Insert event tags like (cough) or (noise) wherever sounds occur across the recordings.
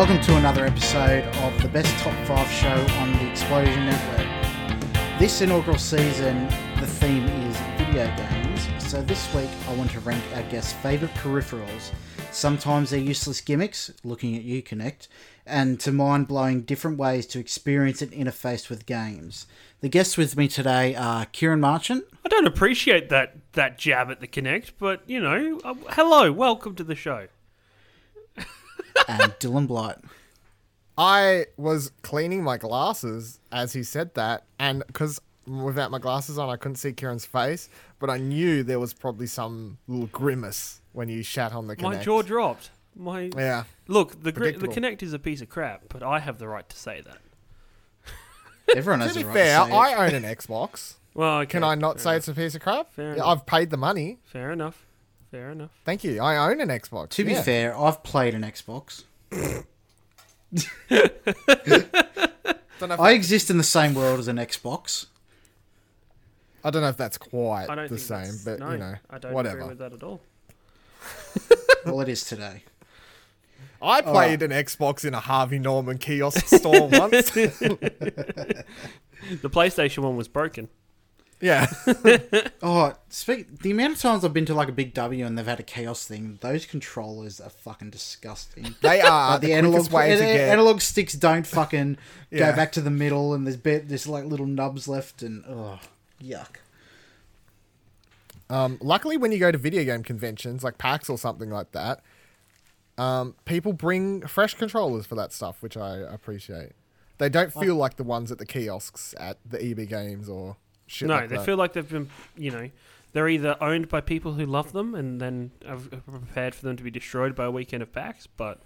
Welcome to another episode of the best top five show on the Explosion Network. This inaugural season, the theme is video games. So this week, I want to rank our guests' favourite peripherals. Sometimes they're useless gimmicks, looking at you, Kinect, and to mind blowing different ways to experience and interface with games. The guests with me today are Ciaran Marchant, I don't appreciate that that jab at the Kinect, but you know, uh, hello, welcome to the show. And Dylan Blight. I was cleaning my glasses as he said that, and because without my glasses on, I couldn't see Ciaran's face, but I knew there was probably some little grimace when you shat on the Kinect. My jaw dropped. My Yeah. look, the gri- the Predictable. Kinect is a piece of crap, but I have the right to say that. (laughs) Everyone To has be a right fair, to say it. I own an Xbox. Well, okay, Can I not fair say enough. it's a piece of crap? Fair Yeah, enough. I've paid the money. Fair enough. Fair enough. Thank you. I own an Xbox. To be Yeah. fair, I've played an Xbox. Don't know I exist in the same world as an Xbox. I don't know if that's quite I don't the same, but no, you know, I don't whatever. agree with that at all. Well, it is today. I played an Xbox in a Harvey Norman kiosk store (laughs) once. The PlayStation one was broken. Yeah. (laughs) Oh, speak. The amount of times I've been to like a big W and they've had a chaos thing, those controllers are fucking disgusting. They are Like the, the, analog way analog sticks don't fucking Yeah. go back to the middle, and there's bit there's like little nubs left, and oh, yuck. Um, luckily, when you go to video game conventions like PAX or something like that, um, people bring fresh controllers for that stuff, which I appreciate. They don't feel like the ones at the kiosks at the EB Games or shit. no, like they that. feel like they've been, you know, they're either owned by people who love them and then are are prepared for them to be destroyed by a weekend of PAX, but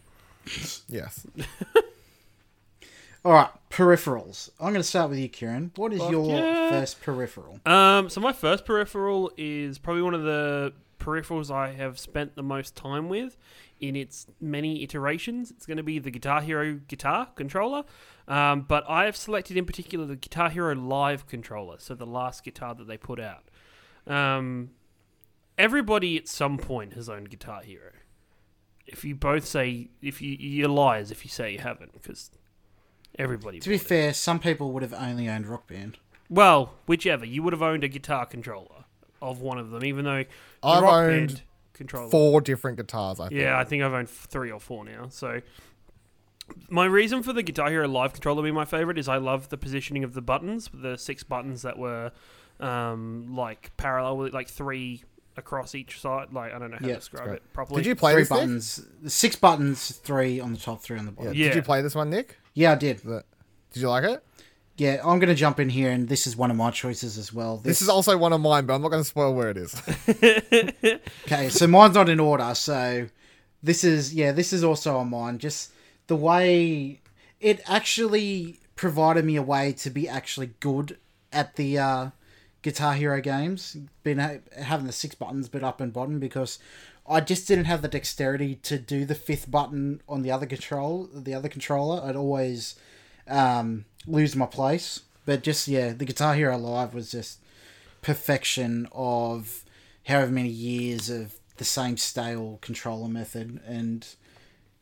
yes. (laughs) All right, peripherals. I'm going to start with you, Ciaran. What is Fuck your yeah. first peripheral? Um, so my first peripheral is probably one of the peripherals I have spent the most time with in its many iterations. It's going to be the Guitar Hero guitar controller, um, but I have selected in particular the Guitar Hero Live controller, so the last guitar that they put out. Um, everybody at some point has owned Guitar Hero. If you both say, if you you're liars if you say you haven't, because everybody. To be bought it. fair, some people would have only owned Rock Band. Well, whichever. You would have owned a guitar controller of one of them, even though I've Rock owned Band controller. Four different guitars, I think. Yeah, I think I've owned three or four now. So, my reason for the Guitar Hero Live controller being my favorite is I love the positioning of the buttons, the six buttons that were um, like parallel, with like three across each side. Like I don't know how Yeah, to describe great. it properly. Did you play three this? Nick? buttons, six buttons, three on the top, three on the Yeah. bottom. Yeah. Did you play this one, Nick? Yeah, I did. The- Did you like it? Yeah, I'm going to jump in here, and this is one of my choices as well. This is also one of mine, but I'm not going to spoil where it is. (laughs) Okay, so mine's not in order. So this is yeah, this is also on mine. Just the way it actually provided me a way to be actually good at the uh, Guitar Hero games, been ha- having the six buttons bit up and bottom because I just didn't have the dexterity to do the fifth button on the other control, the other controller. I'd always um, lose my place. But just yeah, the Guitar Hero Live was just perfection of however many years of the same stale controller method, and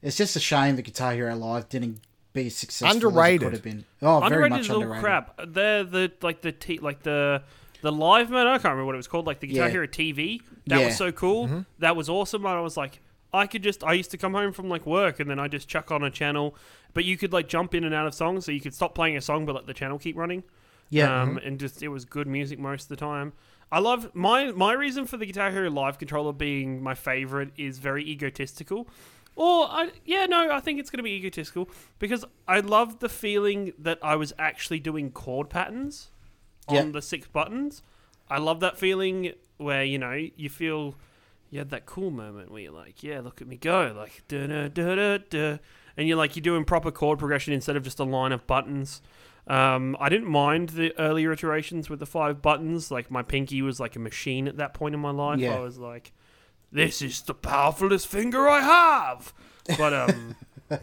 it's just a shame that Guitar Hero Live didn't be as successful as Underrated. it could have been. Oh, very underrated much is all underrated. crap. They're the like the t- like the the live mode. I can't remember what it was called. Like the Guitar Yeah. Hero TV. That Yeah. was so cool. That was awesome. And I was like, I could just. I used to come home from like work and then I just chuck on a channel. But you could like jump in and out of songs, so you could stop playing a song but let the channel keep running. Yeah, Um, and just it was good music most of the time. I love my my reason for the Guitar Hero Live controller being my favorite is very egotistical. Or I, yeah, no, I think it's going to be egotistical because I love the feeling that I was actually doing chord patterns on Yeah. the six buttons. I love that feeling where you know you feel you had that cool moment where you're like, yeah, look at me go, like da da da da da, and you're like you're doing proper chord progression instead of just a line of buttons. Um, I didn't mind the earlier iterations with the five buttons. Like my pinky was like a machine at that point in my life. Yeah. I was like, "This is the powerfulest finger I have." But um, (laughs)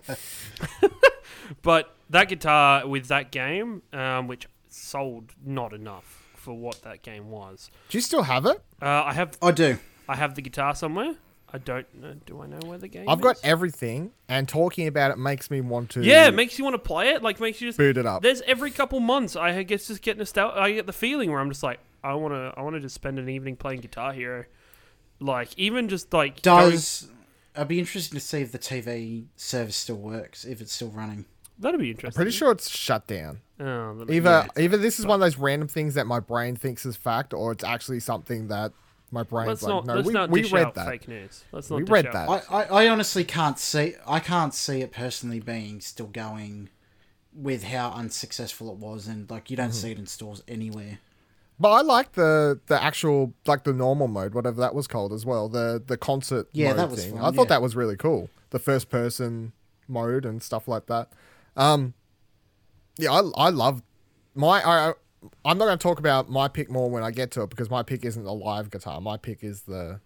but that guitar with that game, um, which sold not enough for what that game was. Do you still have it? Uh, I have I do. I have the guitar somewhere. I don't know. Do I know where the game? I've got everything, and talking about it makes me want to. Yeah, it makes you want to play it. Like makes you just. boot it up. There's every couple months I guess just get nostalgia. I get the feeling where I'm just like I want to. I want to just spend an evening playing Guitar Hero. Like even just like going- Does I'd be interested to see if the TV service still works, if it's still running. that'd be interesting. Pretty sure it's shut down. Oh, that- Either yeah. either this is one of those random things that my brain thinks is fact, or it's actually something that my brain's Let's like, not. no, let's we, not we read out that. fake news. Let's not. We read out- that. I, I, I honestly can't see I can't see it personally being still going with how unsuccessful it was and like you don't Mm-hmm. see it in stores anywhere. But I like the the actual like the normal mode, whatever that was called as well. The the concert Yeah, mode that was thing. fun, I thought yeah. that was really cool. The first person mode and stuff like that. Um, yeah, I I love my I. I'm not going to talk about my pick more when I get to it because my pick isn't a live guitar. My pick is the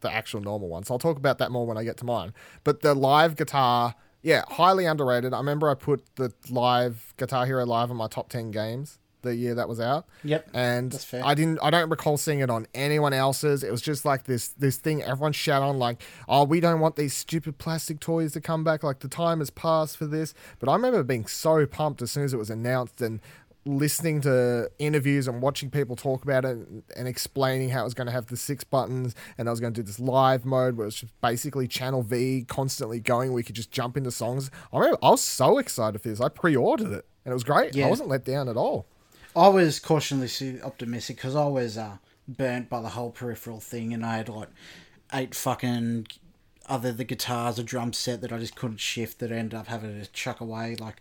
the actual normal one. So I'll talk about that more when I get to mine. But the live guitar, yeah, highly underrated. I remember I put the live Guitar Hero live in my top 10 games the year that was out. Yep. And That's fair. I didn't I don't recall seeing it on anyone else's. It was just like this this thing everyone shout on like, "Oh, we don't want these stupid plastic toys to come back. Like the time has passed for this." But I remember being so pumped as soon as it was announced and listening to interviews and watching people talk about it and, and explaining how it was going to have the six buttons and I was going to do this live mode where it's just basically channel V constantly going. We could just jump into songs. I remember I was so excited for this. I pre-ordered it and it was great. Yeah. I wasn't let down at all. I was cautiously optimistic because I was uh, burnt by the whole peripheral thing, and I had like eight fucking other the guitars, a drum set that I just couldn't shift that I ended up having to chuck away. Like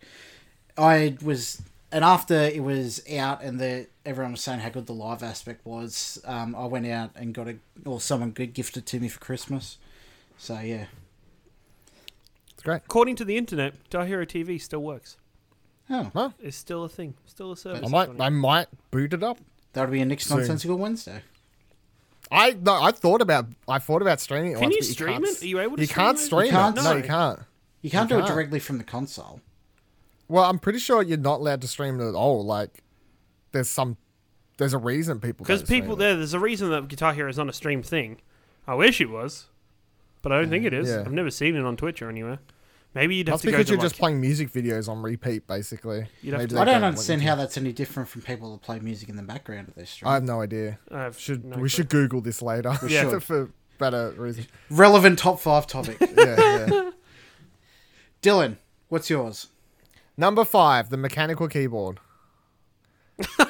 I was, and after it was out, and the everyone was saying how good the live aspect was, um, I went out and got a or someone good gifted to me for Christmas. So yeah, It's great. According to the internet, Guitar Hero TV still works. Oh, Well, It's still a thing. Still a service. I might I might boot it up. that would be a next Soon. nonsensical Wednesday. I no, I thought about I thought about streaming it. Can once, you stream can't it? Are you able to You stream can't it? You can't, stream it. No, no. you can't. You can't You do can't. it directly from the console. Well, I'm pretty sure you're not allowed to stream it at all. Like, there's some, there's a reason people Because don't stream people it. there, there's a reason that Guitar Hero is not a stream thing. I wish it was, but I don't think it is. Yeah. I've never seen it on Twitch or anywhere. Maybe you'd have That's to go because to you're like, just playing music videos on repeat, basically. You'd have Maybe to- they I don't understand how that's any different from people that play music in the background of their stream. I have no idea. I have Should no we clue. should Google this later? We (laughs) Yeah. should. for better reason. Relevant top five topic. (laughs) Yeah, yeah. Dylan, what's yours? Number five, the mechanical keyboard. (laughs)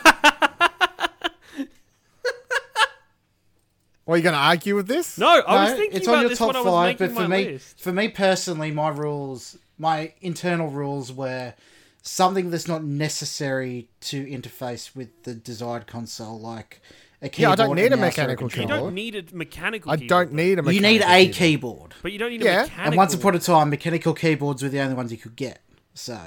Well, are you going to argue with this? No, I was thinking it's about on your this top when I was five, making but for my me, list. for me personally, my rules, my internal rules were something that's not necessary to interface with the desired console, like a keyboard. Yeah, keyboard. I don't need and a mouse or mechanical You controller. don't need a mechanical. I keyboard, don't need a mechanical You need a keyboard. keyboard. But you don't need Yeah, a and mechanical. And once upon a time, mechanical keyboards were the only ones you could get. So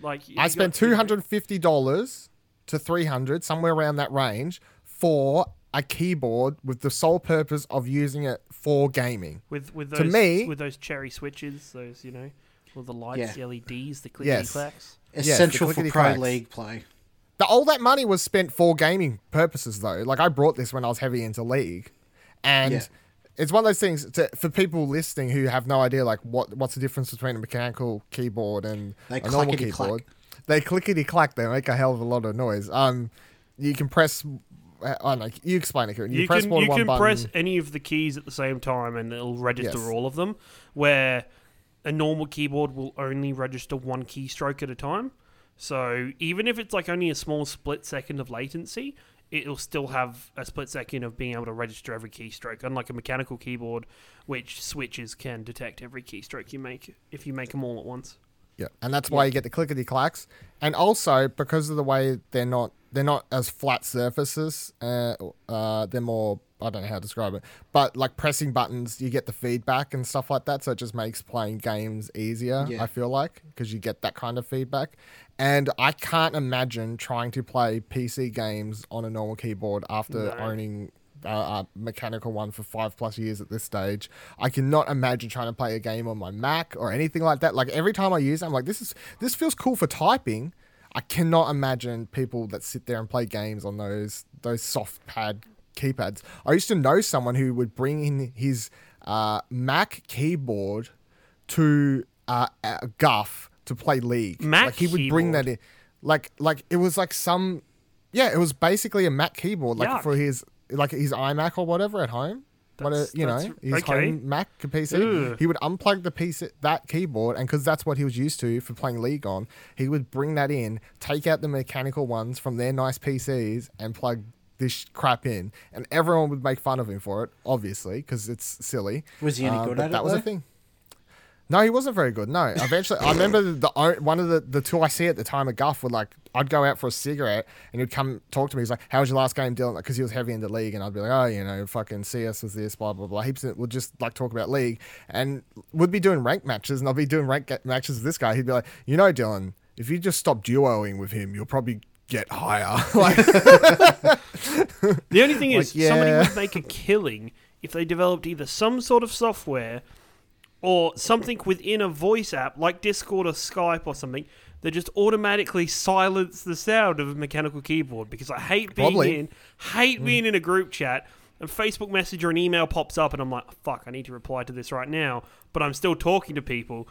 like I spent two hundred fifty dollars to three hundred, somewhere around that range, for a keyboard with the sole purpose of using it for gaming. with with those, to those me- with those cherry switches, those you know, all the lights, Yeah. the LEDs, the clicky Yes. clacks. the essential for pro clacks. league play. The, all that money was spent for gaming purposes, though. Like I brought this when I was heavy into League, and Yeah. it's one of those things to, for people listening who have no idea, like what what's the difference between a mechanical keyboard and They a normal clackety-clack. keyboard. They clickety clack. They make a hell of a lot of noise. Um, you can press. Uh, I don't know. You explain it. Ciaran. You, You, press can more you one can button. press any of the keys at the same time, and it'll register Yes. all of them. Where a normal keyboard will only register one keystroke at a time. So even if it's like only a small split second of latency, it'll still have a split second of being able to register every keystroke. Unlike a mechanical keyboard, which switches can detect every keystroke you make if you make them all at once. Yeah, and that's why you get the clickety clacks, and also because of the way they're not they're not as flat surfaces. Uh, uh, they're more I don't know how to describe it, but like pressing buttons, you get the feedback and stuff like that. So it just makes playing games easier. Yeah. I feel like because you get that kind of feedback, and I can't imagine trying to play PC games on a normal keyboard after No. owning uh, a mechanical one for five plus years at this stage. I cannot imagine trying to play a game on my Mac or anything like that. Like every time I use it, I'm like, this is this feels cool for typing. I cannot imagine people that sit there and play games on those those soft pad keypads. I used to know someone who would bring in his uh, Mac keyboard to uh, a Guff to play League. Mac like he would bring that in, like like it was like some, yeah, it was basically a Mac keyboard, like Yuck. for his like his iMac or whatever at home. What a, you know, his okay. home Mac PC. Ugh. He would unplug the piece that keyboard, and because that's what he was used to for playing League on, he would bring that in, take out the mechanical ones from their nice PCs, and plug this crap in, and everyone would make fun of him for it, obviously, because it's silly. Was he any Uh, good but at it, That was though? a thing. No, he wasn't very good. No, eventually, I remember the, one of the the two I see at the time of Guff would like I'd go out for a cigarette and he'd come talk to me. He's like, "How was your last game, Dylan?" Because he was heavy in the league, and I'd be like, "Oh, you know, fucking CS was this, blah blah blah." Heaps of, would just like talk about league, and would be doing rank matches, and I'd be doing rank matches with this guy. He'd be like, "You know, Dylan, if you just stop duoing with him, you'll probably." Get higher. (laughs) like, The only thing is, (laughs) Like, somebody would make a killing if they developed either some sort of software or something within a voice app like Discord or Skype or something that just automatically silence the sound of a mechanical keyboard. Because I hate being Probably. in, hate hmm. being in a group chat. And Facebook Message or an email pops up, and I'm like, "Fuck! I need to reply to this right now." But I'm still talking to people,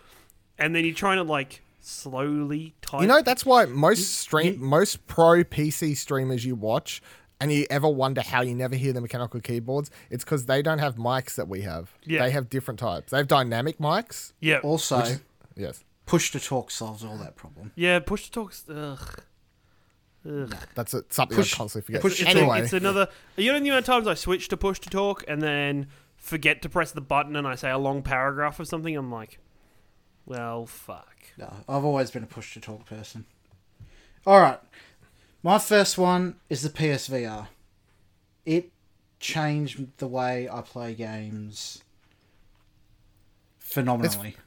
and then you're trying to like slowly type. You know, that's why most stream, most pro PC streamers you watch, and you ever wonder how you never hear the mechanical keyboards. It's because they don't have mics that we have. Yeah. They have different types. They have dynamic mics. yeah, Also, Yes, push to talk solves all that problem. yeah. Push to talk. Ugh. Ugh. that's a, something Push- I constantly forget. push- It's, anyway, a, it's another. You know the amount of times I switch to push to talk and then forget to press the button and I say a long paragraph or something. I'm like, well, fuck. No, I've always been a push to talk person. All right, my first one is the PSVR. It changed the way I play games phenomenally.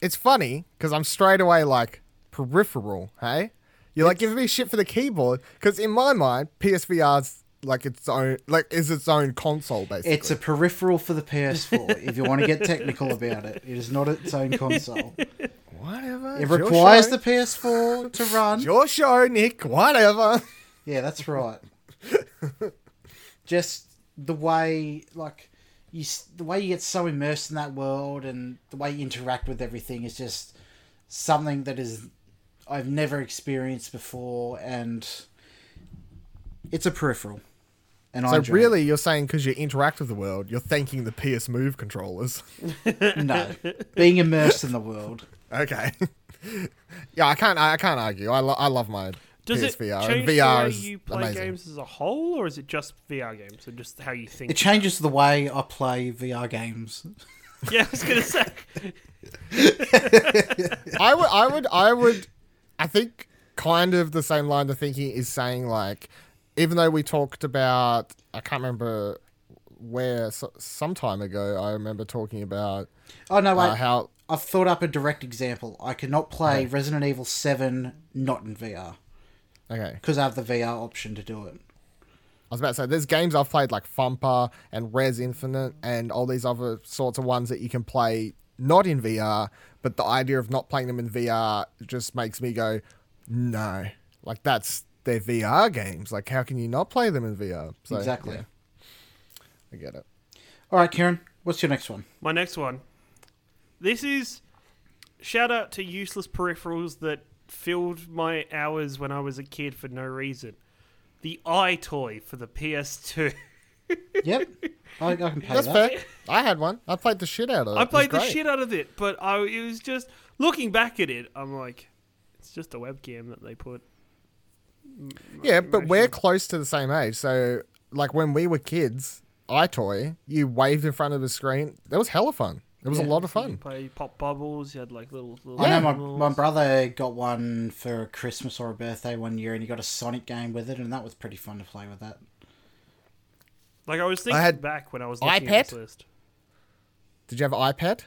it's funny because I'm straight away like peripheral. Hey, you're like giving me shit for the keyboard because in my mind, PSVR's like its own, like is its own console basically. It's a peripheral for the PS4. if you want to get technical about it, it is not its own console. (laughs) whatever. It requires the PS4 to (laughs) run. Your show, Nick. Whatever. (laughs) Yeah, that's right. (laughs) Just the way, like, you, the way you get so immersed in that world and the way you interact with everything is just something that is I've never experienced before, and it's a peripheral. And So really, you're saying because you interact with the world, you're thanking the PS Move controllers. no, being immersed in the world. Okay. (laughs) yeah, I can't. I can't argue. I, lo- I love my Does PSVR. it change and the VR way is you play amazing. games as a whole, or is it just VR games, or just how you think? It changes the way I play VR games. (laughs) yeah, I was gonna say. I would. I would. I would. I think kind of the same line of thinking is saying like, even though we talked about, I can't remember where so, some time ago. I remember talking about Oh no, wait! uh, how I've thought up a direct example. I cannot play Resident Evil Seven not in VR okay. because I have the VR option to do it. I was about to say, there's games I've played like Thumper and Rez Infinite and all these other sorts of ones that you can play not in VR, but the idea of not playing them in VR just makes me go, no. Like, that's they're VR games. Like, how can you not play them in VR? So, Exactly. yeah. I get it. All right, Kieran, what's your next one? My next one. This is shout out to useless peripherals that filled my hours when I was a kid for no reason. The EyeToy for the PS2. (laughs) Yep, I, I can pay That's that. fair. I had one. I played the shit out of it. I It played the great. shit out of it, but I it was just looking back at it. I'm like, it's just a webcam that they put. Yeah, but we're close to the same age. So, like, when we were kids, EyeToy, you waved in front of the screen. That was hella fun. It was a lot of You fun. play pop bubbles. You had like little. little I know my, my brother got one for a Christmas or a birthday one year, and he got a Sonic game with it, and that was pretty fun to play with that. Like I was thinking had back when I was looking at EyePet? this list. Did you have an EyePet?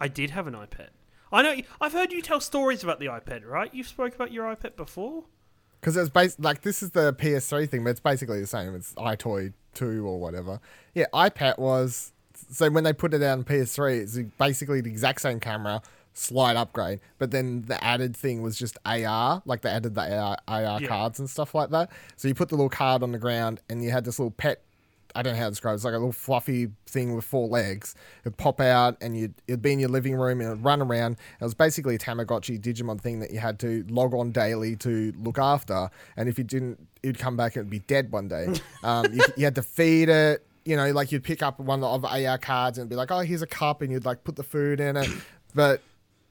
I did have an EyePet. I know. I've heard you tell stories about the EyePet, right? You've spoke about your EyePet before. Because it's bas- like this is the PS3 thing, but it's basically the same. It's EyeToy 2 or whatever. Yeah, EyePet was so when they put it out on PS3, it's basically the exact same camera, slight upgrade. But then the added thing was just AR, like they added the AR, AR Yeah. cards and stuff like that. So you put the little card on the ground, and you had this little pet I don't know how to describe it. It's like a little fluffy thing with four legs. It'd pop out and you'd, it'd be in your living room and it'd run around. It was basically a Tamagotchi Digimon thing that you had to log on daily to look after. And if you didn't, it'd come back and it'd be dead one day. (laughs) Um, you, you had to feed it. You know, like you'd pick up one of the AR cards and be like, oh, here's a cup, and you'd like put the food in it. (clears throat) But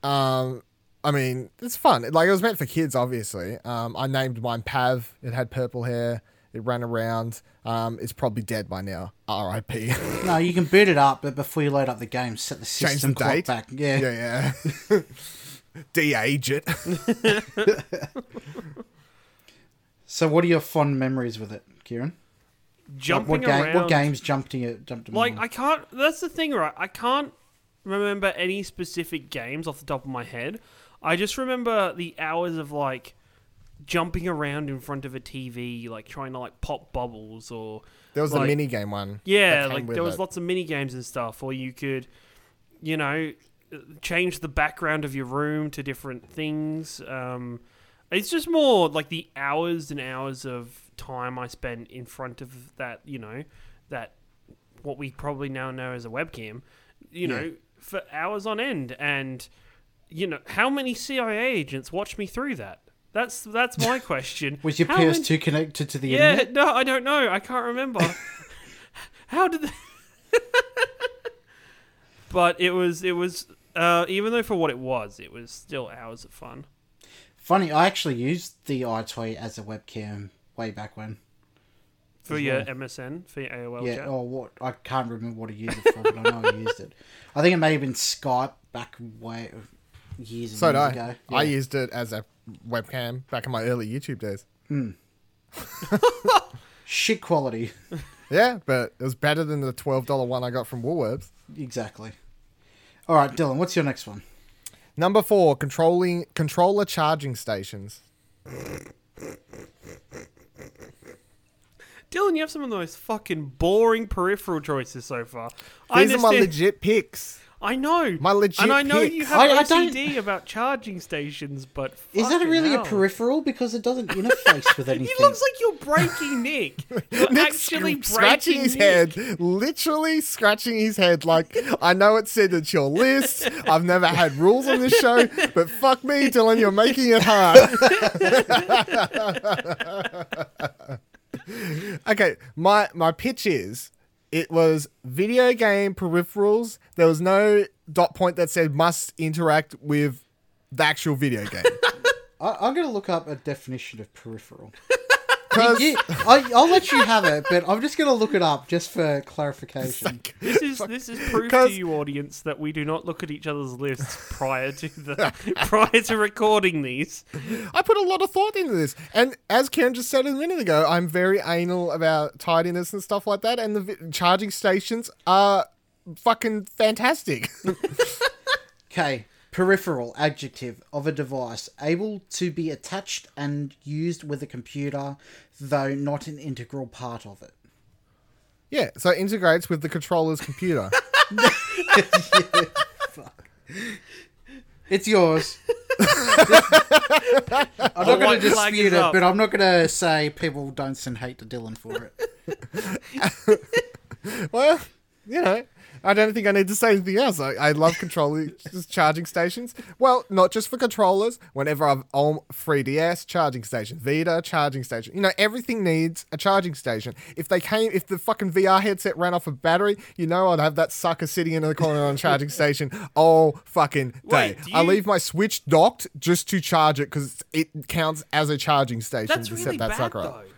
um, I mean, it's fun. Like it was meant for kids, obviously. Um, I named mine Pav. It had purple hair. It ran around. Um, it's probably dead by now. R.I.P. (laughs) No, you can boot it up, but before you load up the game, set the Change system the clock date. back. Yeah. yeah, yeah. (laughs) De-age it. (laughs) So, what are your fond memories with it, Ciaran? Like, Jumping what, game, around. what games jumped to you? Jumped to Like mind? I can't. That's the thing, right? I can't remember any specific games off the top of my head. I just remember the hours of like jumping around in front of a TV, like trying to like pop bubbles or There was the Like- mini game one. yeah, like there was it. lots of mini games and stuff, or you could, you know, change the background of your room to different things. Um, it's just more like the hours and hours of time I spent in front of that, you know, that what we probably now know as a webcam, you know, for hours on end, and you know, how many CIA agents watched me through that? That's that's my (laughs) question. Was your How PS2 connected to the yeah, internet? no, I don't know. I can't remember. (laughs) How did? They... (laughs) but it was it was uh, even though for what it was, it was still hours of fun. Funny, I actually used the EyeToy as a webcam way back when. For your well. MSN, for your AOL yeah, chat. or what? I can't remember what I used it for, but I know I used it. I think it may have been Skype back way years and So did years I. ago. I used it as a webcam back in my early YouTube days. Hmm. (laughs) shit quality. Yeah, but it was better than the twelve dollar one I got from Woolworths. exactly. All right, Dylan, what's your next one? Number four, controlling controller charging stations. Dylan, you have some of the most fucking boring peripheral choices so far. I These are my legit picks. I know. my legit And I know picks. you have I- I don't- OCD about charging stations, but Is that really hell. a peripheral? Because it doesn't interface with (laughs) anything. He looks like you're breaking Nick. (laughs) You're Nick's actually sc- scratching his Nick. head, literally scratching his head. Like I know it said it's your list. I've never had rules on this show, but fuck me, Dylan, you're making it hard. (laughs) okay, my my pitch is it was video game peripherals. There was no dot point that said must interact with the actual video game. (laughs) I, I'm going to look up a definition of peripheral. (laughs) 'Cause- (laughs) I, I'll let you have it, but I'm just going to look it up just for clarification. This is this is proof to you, audience, that we do not look at each other's lists (laughs) prior to the prior to recording these. I put a lot of thought into this, and as Karen just said a minute ago, I'm very anal about tidiness and stuff like that. And the vi- charging stations are fucking fantastic. (laughs) Okay, peripheral adjective of a device able to be attached and used with a computer, though not an integral part of it. yeah, so it integrates with the controller's computer. Fuck. (laughs) It's yours. (laughs) I'm not going to dispute it, up. but I'm not going to say people don't send hate to Dylan for it. (laughs) well, you know, I don't think I need to say anything else. I, I love controlling (laughs) just charging stations. Well, not just for controllers. Whenever I've on 3DS charging station, Vita charging station. You know, everything needs a charging station. If they came, if the fucking VR headset ran off a battery, you know, I'd have that sucker sitting in the corner on a charging (laughs) station all fucking day. Wait, do I leave my Switch docked just to charge it because it counts as a charging station That's to really set that bad sucker up. though.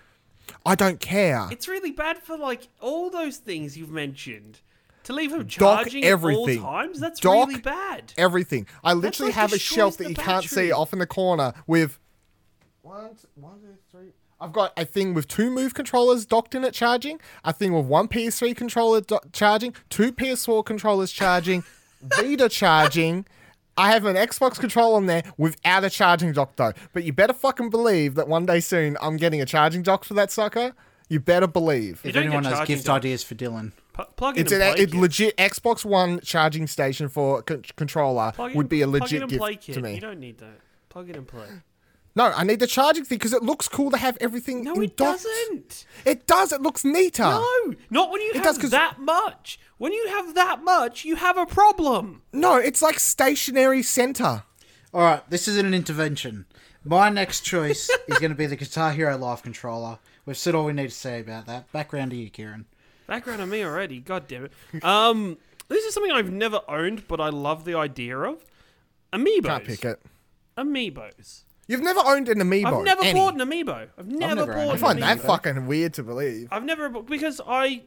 I don't care. It's really bad for like all those things you've mentioned. To leave them Dock charging everything. at all times, that's Dock really bad. everything. I literally like have a shelf that you can't see off in the corner with one, t- one, two, three. I've got a thing with two Move controllers docked in it charging, a thing with one PS3 controller do- charging, two PS4 controllers charging, (laughs) Vita charging. I have an Xbox controller on there without a charging dock though. But you better fucking believe that one day soon I'm getting a charging dock for that sucker. You better believe. If anyone has gift dock. ideas for Dylan, P- plug in It's and an play a kit. legit Xbox One charging station for con- controller Plug in- would be a plug in legit and gift play kit. to me. You don't need that. Plug in and play. No, I need the charging thing because it looks cool to have everything. No, it dots. doesn't. It does. It looks neater. No, not when you It have does 'cause- that much. When you have that much, you have a problem. No, it's like stationary center. All right, this isn't an intervention. My next choice (laughs) is going to be the Guitar Hero Live controller. We've said all we need to say about that. Background to you, Ciaran. Background on me already. God damn it. Um, this is something I've never owned, but I love the idea of. Amiibos. Can't pick it. Amiibos. You've never owned an amiibo. I've never any. bought an amiibo. I've never, never bought I an find that fucking weird to believe. I've never bought- because I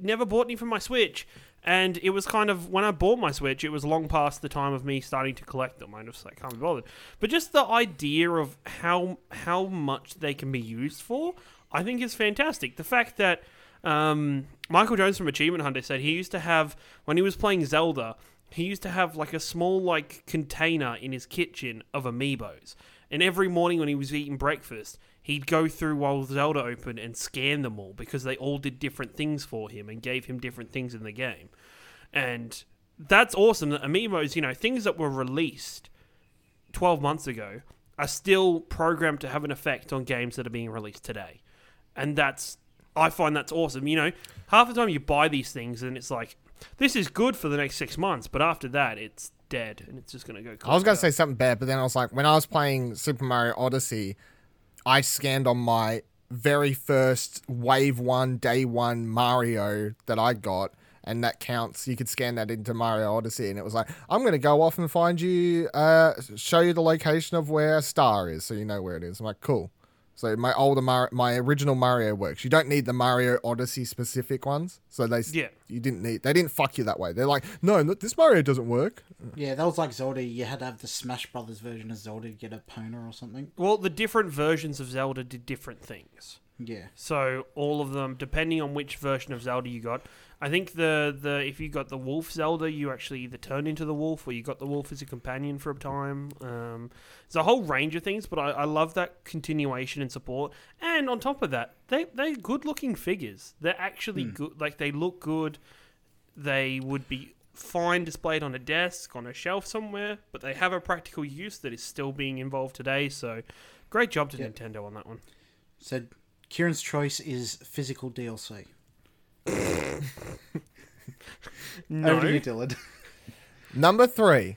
never bought any from my Switch, and it was kind of when I bought my Switch, it was long past the time of me starting to collect them. I just like can't be bothered. But just the idea of how how much they can be used for, I think is fantastic. The fact that um, Michael Jones from Achievement Hunter said he used to have when he was playing Zelda, he used to have like a small like container in his kitchen of amiibos. And every morning when he was eating breakfast, he'd go through while Zelda opened and scan them all because they all did different things for him and gave him different things in the game. And that's awesome that amiibos, you know, things that were released 12 months ago are still programmed to have an effect on games that are being released today. And that's I find that's awesome. You know, half the time you buy these things and it's like this is good for the next 6 months, but after that it's dead and it's just going to go I was going to say something bad, but then I was like, when I was playing Super Mario Odyssey, I scanned on my very first Wave 1, Day 1 Mario that I got, and that counts. You could scan that into Mario Odyssey, and it was like, I'm going to go off and find you, uh, show you the location of where a star is so you know where it is. I'm like, cool. So my older Mar- my original Mario works. You don't need the Mario Odyssey specific ones. So they s- Yeah. you didn't need they didn't fuck you that way. They're like, no, no, this Mario doesn't work. Yeah, that was like Zelda. You had to have the Smash Brothers version of Zelda to get a Pona or something. Well, the different versions of Zelda did different things. Yeah. So all of them, depending on which version of Zelda you got, I think the the if you got the wolf Zelda, you actually either turned into the wolf or you got the wolf as a companion for a time. Um, there's a whole range of things, but I, I love that continuation and support. And on top of that, they they're good looking figures. They're actually good. Like they look good. They would be fine displayed on a desk, on a shelf somewhere, but they have a practical use that is still being involved today. So, great job to Yep. Nintendo on that one. So Ciaran's choice is physical DLC. No, Over to you, Dylan. (laughs) Number three.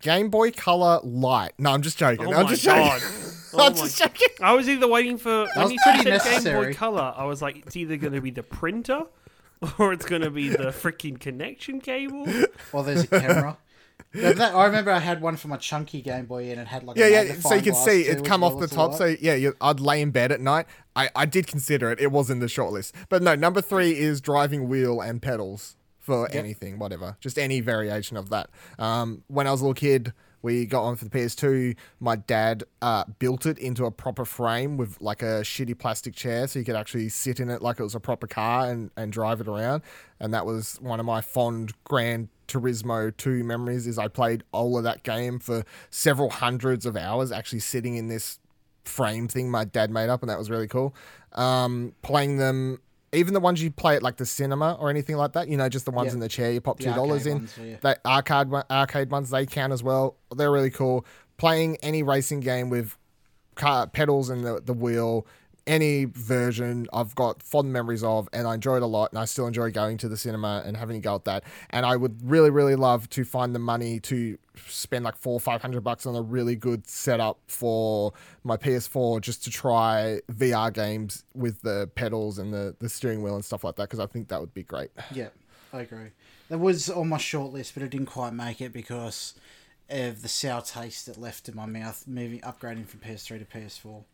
Game Boy Color Light. No, I'm just joking. Oh I'm my (laughs) oh just god! Oh I'm my just joking. I was either waiting for when was you pretty said Game necessary. Boy Color. I was like, it's either going to be the printer (laughs) or it's going to be the freaking connection cable. Or there's a camera. Yeah, that, I remember I had one for my chunky Game Boy and it had like Yeah, a yeah. So you could glass see it come off the top. So yeah, you, I'd lay in bed at night. I, I did consider it. It was in the shortlist. But no, number three is driving wheel and pedals for anything, whatever. Just any variation of that. Um, when I was a little kid, we got one for the PS2. My dad uh, built it into a proper frame with like a shitty plastic chair so you could actually sit in it like it was a proper car and, and drive it around. And that was one of my fond Gran Turismo 2 memories is I played all of that game for several hundreds of hours actually sitting in this frame thing my dad made up and that was really cool. Um, playing them even the ones you play at like the cinema or anything like that, you know, just the ones Yeah. in the chair you pop two dollars in. ones, yeah. That arcade arcade ones they count as well. They're really cool. Playing any racing game with car pedals and the, the wheel, any version I've got fond memories of and I enjoy it a lot and I still enjoy going to the cinema and having a go at that. And I would really, really love to find the money to spend like four or five hundred bucks on a really good setup for my PS4 just to try VR games with the pedals and the, the steering wheel and stuff like that because I think that would be great. Yeah, I agree. That was on my short list, but it didn't quite make it because of the sour taste that left in my mouth moving upgrading from PS3 to PS4.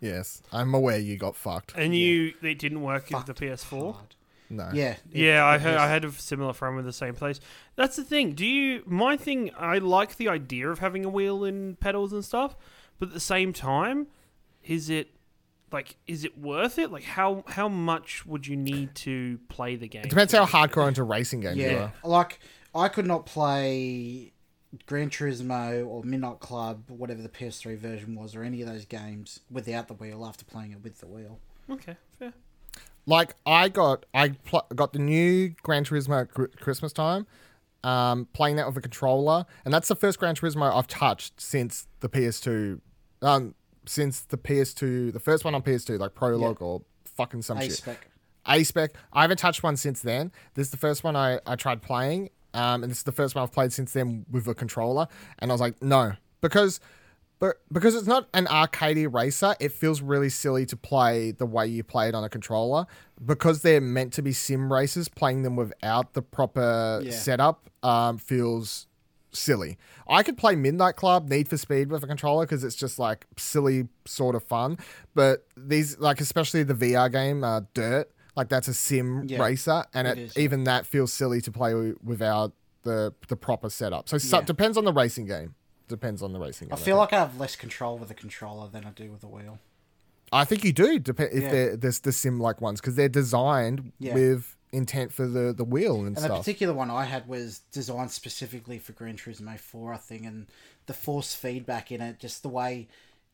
Yes, I'm aware you got fucked. And you, it didn't work with the PS4. hard. No. Yeah. it- Yeah, I it had, I had a similar frame with the same place. That's the thing. Do you? My thing. I like the idea of having a wheel and pedals and stuff, but at the same time, is it like is it worth it? Like how how much would you need to play the game? It depends how hardcore into racing games you Yeah, are. like I could not play Gran Turismo or Midnight Club, whatever the PS3 version was, or any of those games without the wheel after playing it with the wheel. Okay, fair. Like I got I pl- got the new Gran Turismo at Cr- Christmas time. um, playing that with a controller, and that's the first Gran Turismo I've touched since the PS2, um, since the PS2, the first one on PS2, like Prologue or fucking some A shit. spec. A spec. I haven't touched one since then. This is the first one I, I tried playing, um, and this is the first one I've played since then with a controller. And I was like, no, because, but because it's not an arcadey racer, it feels really silly to play the way you play it on a controller. Because they're meant to be sim races, playing them without the proper Yeah. setup um, feels silly. I could play Midnight Club, Need for Speed with a controller because it's just like silly sort of fun. But these, like especially the VR game, uh, Dirt, like that's a sim Yeah, racer, and it it, is, yeah. even that feels silly to play without the the proper setup. So, so Yeah. depends on the racing game. Depends on the racing I game. feel think. like I have less control with a controller than I do with a wheel. I think you do. Dep- if Yeah. they're there's the sim like ones because they're designed Yeah. with intent for the the wheel and, stuff. And the particular one I had was designed specifically for Gran Turismo 4, I think, and the force feedback in it, just the way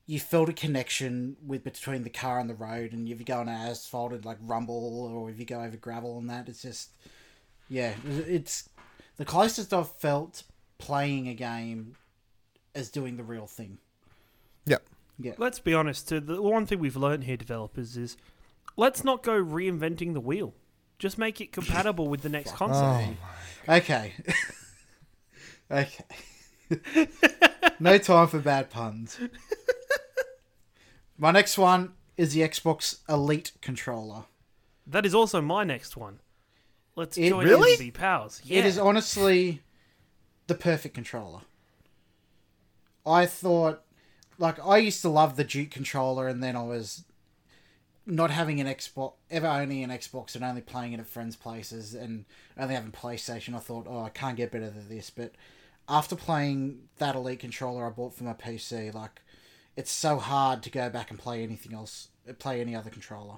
you felt a connection with between the car and the road, and if you go on an asphalted like rumble or if you go over gravel and that, it's just yeah, it's the closest I've felt playing a game as doing the real thing. yep. Yeah, Let's be honest. Too, the one thing we've learned here, developers, is let's not go reinventing the wheel. Just make it compatible with the next (laughs) console. Oh. oh okay, (laughs) okay. (laughs) no time for bad puns. My next one is the Xbox Elite controller. That is also my next one. Let's It- join Really? be pals. Yeah. It is honestly the perfect controller. I thought, like, I used to love the Duke controller, and then I was not having an Xbox, ever owning an Xbox, and only playing it at friends' places, and only having PlayStation. I thought, oh, I can't get better than this. But after playing that Elite controller I bought for my PC, like, it's so hard to go back and play anything else, play any other controller.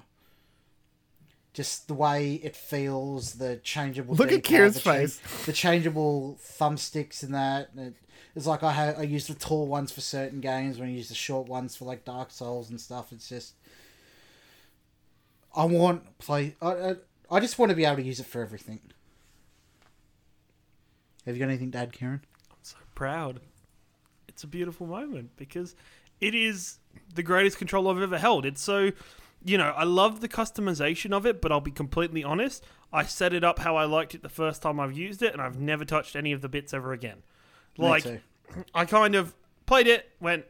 Just the way it feels, the changeable. Look at D-pad, Ciaran's the cha- face. the changeable thumbsticks and that. And it, it's like I ha- I use the tall ones for certain games when I use the short ones for like Dark Souls and stuff. It's just I want play. I I, I just want to be able to use it for everything. Have you got anything to add, Kieran? I'm so proud. It's a beautiful moment because it is the greatest control I've ever held. It's so, you know, I love the customization of it, but I'll be completely honest. I set it up how I liked it the first time I've used it, and I've never touched any of the bits ever again. Like. I kind of played it, went,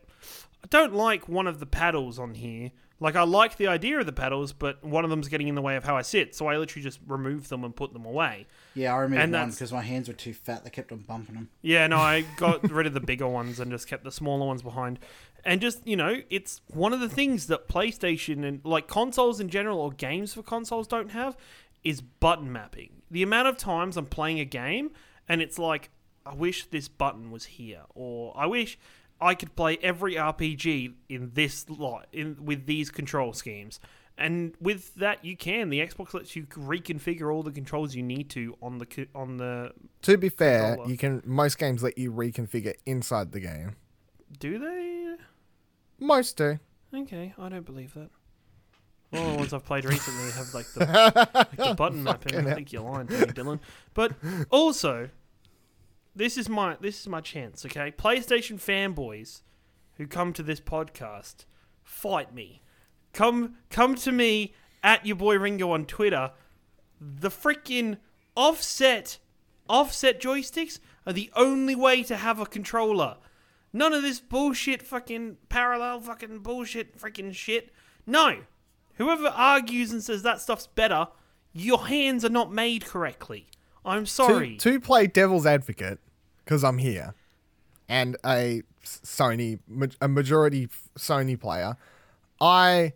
I don't like one of the paddles on here. Like, I like the idea of the paddles, but one of them's getting in the way of how I sit, so I literally just removed them and put them away. Yeah, I removed and one because my hands were too fat. They kept on bumping them. Yeah, no, I got rid of the bigger ones and just kept the smaller ones behind. And just, you know, it's one of the things that PlayStation and like consoles in general or games for consoles don't have is button mapping. The amount of times I'm playing a game and it's like, I wish this button was here, or I wish I could play every RPG in this lot in with these control schemes. And with that, you can. The Xbox lets you reconfigure all the controls you need to on the on the. To be fair, Controller. you can most games let you reconfigure inside the game. Do they? Most do. Okay, I don't believe that. All the ones I've played recently have like the, like the (laughs) button mapping. I think you're lying to me, Dylan. But also, this is my this is my chance. Okay, PlayStation fanboys who come to this podcast, fight me. Come come to me at your boy Ringo on Twitter. The freaking offset offset joysticks are the only way to have a controller. None of this bullshit fucking parallel fucking bullshit freaking shit. No. Whoever argues and says that stuff's better, your hands are not made correctly. I'm sorry. To, to play devil's advocate, because I'm here, and a Sony, a majority Sony player, I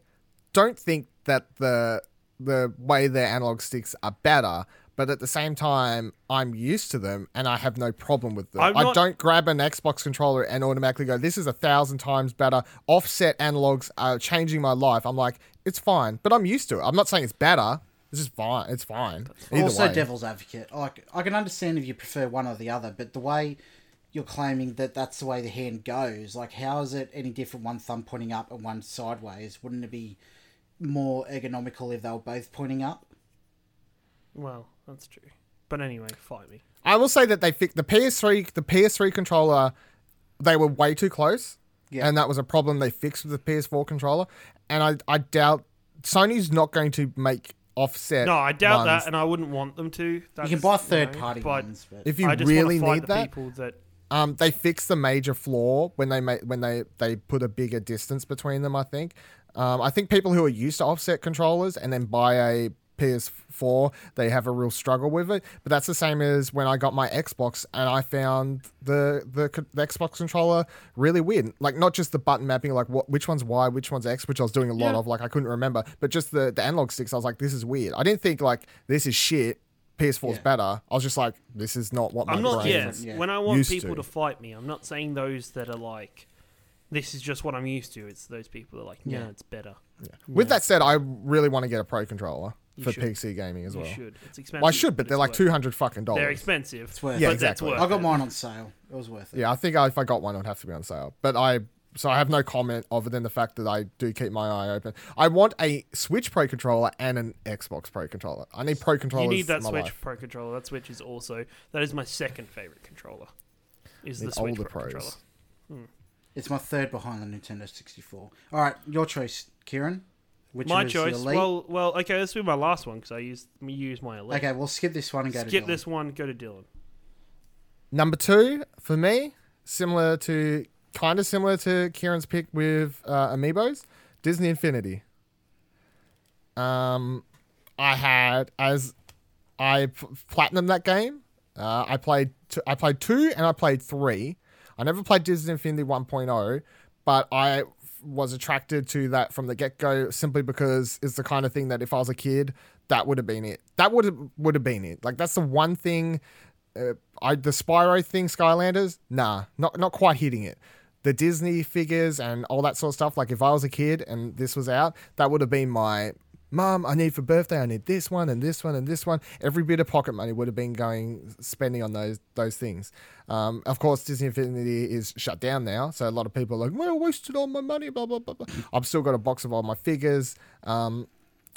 don't think that the the way their analog sticks are better. But at the same time, I'm used to them and I have no problem with them. I'm I not- don't grab an Xbox controller and automatically go, "This is a thousand times better." Offset analogs are changing my life. I'm like, it's fine, but I'm used to it. I'm not saying it's better. It's just fine. It's fine. Either also, way. devil's advocate. Like I can understand if you prefer one or the other, but the way you're claiming that that's the way the hand goes, like how is it any different? One thumb pointing up and one sideways. Wouldn't it be more ergonomical if they were both pointing up? well, that's true. But anyway, fight me. I will say that they fixed the PS3 the PS3 controller. They were way too close, Yeah. and that was a problem they fixed with the PS4 controller. And I I doubt Sony's not going to make offset. No, I doubt ones. that, and I wouldn't want them to. You That's, can buy know, third party but ones, but if you I just really want to fight need the that, that Um, they fixed the major flaw when they made when they they put a bigger distance between them. I think. Um, I think people who are used to offset controllers and then buy a PS4, they have a real struggle with it. But that's the same as when I got my Xbox and I found the the, the Xbox controller really weird. Like not just the button mapping, like what which one's Y, which one's X, which I was doing a lot Yeah. of. Like I couldn't remember, but just the the analog sticks. I was like, this is weird. I didn't think like this is shit. PS4's Yeah. better. I was just like, this is not what my I'm not. brain Yeah, is Yeah. when I want people to. to. fight me, I'm not saying those that are like, this is just what I'm used to. It's those people that are like, no, Yeah. it's better. Yeah. With that said, I really want to get a pro controller You for should. PC gaming as You well. should. It's expensive. Well, I should, but they're like worth two it. hundred fucking They're expensive. It's worth Yeah, but it. that's exactly. worth I got it. mine on sale. It was worth it. Yeah, I think if I got one, it would have to be on sale. But I, so I have no comment other than the fact that I do keep my eye open. I want a Switch Pro controller and an Xbox Pro controller. I need Pro controllers. You need that my Switch life. Pro controller. That Switch is also that is my second favorite controller. Is Need the Switch older Pro pros. controller? It's my third behind the Nintendo 64. All right, your choice, Ciaran. Which my was choice. Elite? Well, well, okay. Let's do my last one because I used used my elite. okay, we'll skip this one and go to Skip Dylan. this one. Go to Dylan. Number two for me, similar to kind of similar to Ciaran's pick with uh, Amiibos, Disney Infinity. Um, I had as I platinumed that game. Uh, I played t- I played two and I played three. I never played Disney Infinity 1.0, but I f- was attracted to that from the get go simply because it's the kind of thing that if I was a kid, that would have been it. That would would have been it. Like that's the one thing. Uh, I the Spyro thing, Skylanders, nah, not not quite hitting it. The Disney figures and all that sort of stuff. Like if I was a kid and this was out, that would have been my mom. I need for birthday. I need this one and this one and this one. Every bit of pocket money would have been going spending on those those things. Um, of course, Disney Infinity is shut down now, so a lot of people are like, "Well, I wasted all my money." Blah blah blah. blah. I've still got a box of all my figures. Um,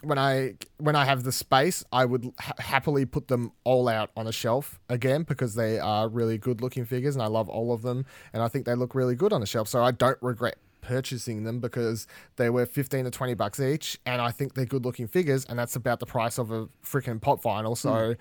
when I when I have the space, I would ha- happily put them all out on a shelf again because they are really good looking figures and I love all of them and I think they look really good on a shelf. So I don't regret purchasing them because they were 15 to 20 bucks each and I think they're good looking figures and that's about the price of a freaking pop vinyl. So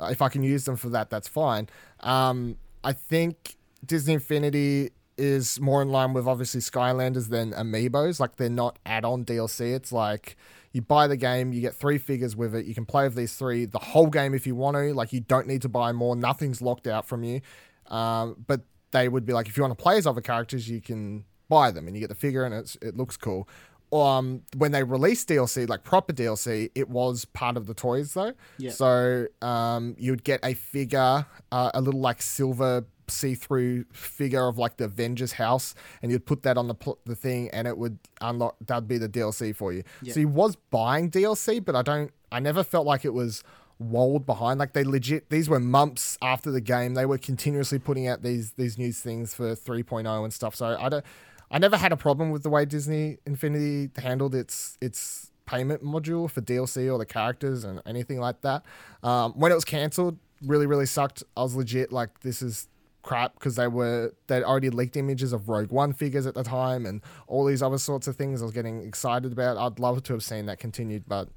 uh, if I can use them for that, that's fine. Um, I think Disney Infinity is more in line with obviously Skylanders than Amiibos. Like they're not add-on DLC. It's like you buy the game, you get three figures with it. You can play with these three the whole game if you want to. Like you don't need to buy more. Nothing's locked out from you. Um, but they would be like if you want to play as other characters, you can buy them and you get the figure and it's it looks cool. Um, when they released DLC, like proper DLC, it was part of the toys though. Yeah. So um, you'd get a figure, uh, a little like silver see-through figure of like the Avengers house, and you'd put that on the pl- the thing, and it would unlock. That'd be the DLC for you. Yeah. So he was buying DLC, but I don't. I never felt like it was walled behind. Like they legit. These were months after the game. They were continuously putting out these these new things for 3.0 and stuff. So I don't. I never had a problem with the way Disney Infinity handled its its payment module for DLC or the characters and anything like that. Um, when it was cancelled, really really sucked. I was legit like this is crap because they were they'd already leaked images of Rogue One figures at the time and all these other sorts of things. I was getting excited about. I'd love to have seen that continued, but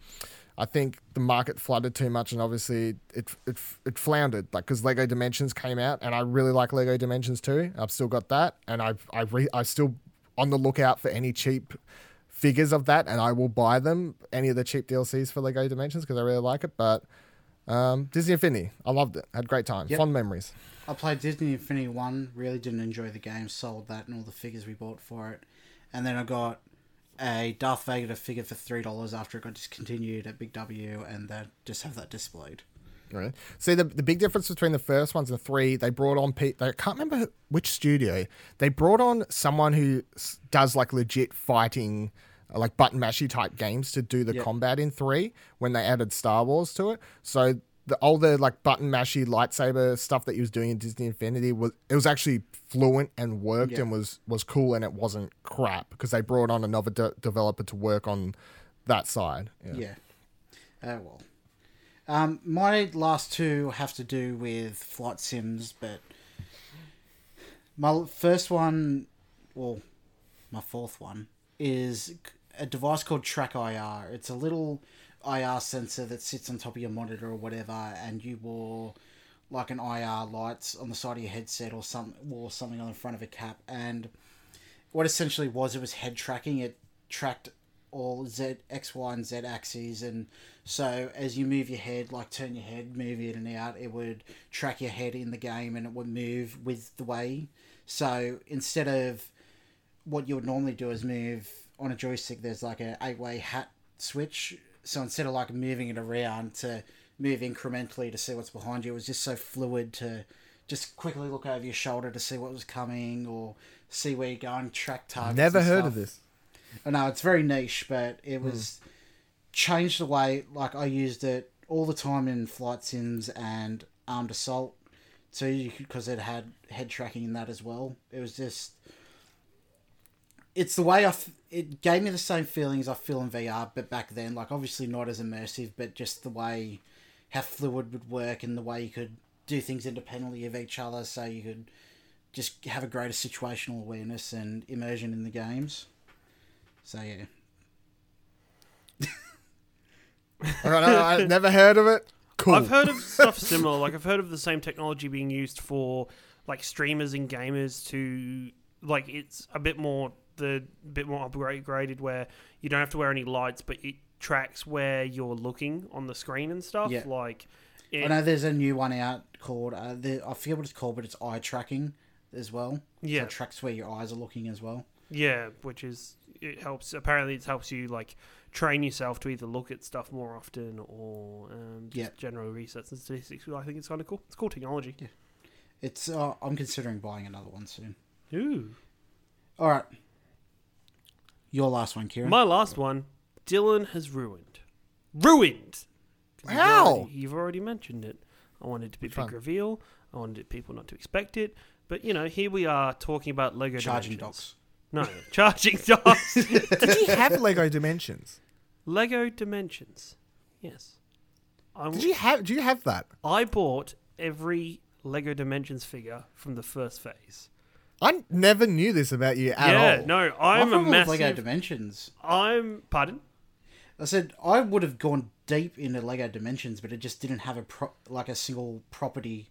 I think the market flooded too much, and obviously it it, it floundered. Like because Lego Dimensions came out, and I really like Lego Dimensions too. I've still got that, and I've I re, I still on the lookout for any cheap figures of that, and I will buy them. Any of the cheap DLCs for Lego Dimensions because I really like it. But um, Disney Infinity, I loved it. Had a great time, Yep. fond memories. I played Disney Infinity 1, really didn't enjoy the game, sold that and all the figures we bought for it. And then I got a Darth Vader figure for $3 after it got discontinued at Big W and then just have that displayed. Right. See the the big difference between the first ones and the three, they brought on Pete. I can't remember which studio. They brought on someone who does like legit fighting, uh, like button mashy type games to do the Yeah. combat in three when they added Star Wars to it. So the all the like button mashy lightsaber stuff that he was doing in Disney Infinity was it was actually fluent and worked Yeah. and was was cool and it wasn't crap because they brought on another de- developer to work on that side. Yeah. Yeah. Oh, well. Um, my last two have to do with flight sims, but my first one, well, my fourth one is a device called TrackIR. It's a little IR sensor that sits on top of your monitor or whatever, and you wore like an IR lights on the side of your headset or some or something on the front of a cap. And what essentially was it was head tracking. It tracked all Z, X, Y, and Z axes, and so as you move your head, like turn your head, move in and out, it would track your head in the game, and it would move with the way. So instead of what you would normally do is move on a joystick, there's like a eight way hat switch. So instead of like moving it around to move incrementally to see what's behind you, it was just so fluid to just quickly look over your shoulder to see what was coming or see where you're going, track targets. Never heard stuff. of this. I know it's very niche, but it was changed the way like I used it all the time in flight sims and armed assault. So you because it had head tracking in that as well. It was just it's the way I f- it gave me the same feelings I feel in VR, but back then, like obviously not as immersive, but just the way how fluid would work and the way you could do things independently of each other, so you could just have a greater situational awareness and immersion in the games. So yeah, (laughs) All right, no, I've never heard of it. Cool. I've heard of stuff similar. Like I've heard of the same technology being used for like streamers and gamers to like it's a bit more the bit more upgraded where you don't have to wear any lights, but it tracks where you're looking on the screen and stuff. Yeah. Like I know there's a new one out called uh, the, I forget what it's called, but it's eye tracking as well. Yeah. so it tracks where your eyes are looking as well. yeah, which is it helps. Apparently, it helps you like train yourself to either look at stuff more often or um, just Yeah. general research and statistics. I think it's kind of cool. It's cool technology. Yeah, It's uh, I'm considering buying another one soon. Ooh. All right, your last one, Ciaran. My last one, Dylan has ruined. Ruined! 'Cause you've How? already- You've already mentioned it. I wanted it to be a Which big one? reveal. I wanted people not to expect it. But, you know, here we are talking about Lego Charging Dimensions. docks. No, Charging (laughs) Docks. (laughs) Did you have Lego Dimensions? Lego Dimensions. Yes. I, Did you have? Do you have that? I bought every Lego Dimensions figure from the first phase. I never knew this about you at yeah, all. no, I'm a problem with Lego. Dimensions. I'm. Pardon? I said I would have gone deep into Lego Dimensions, but it just didn't have a pro- like a single property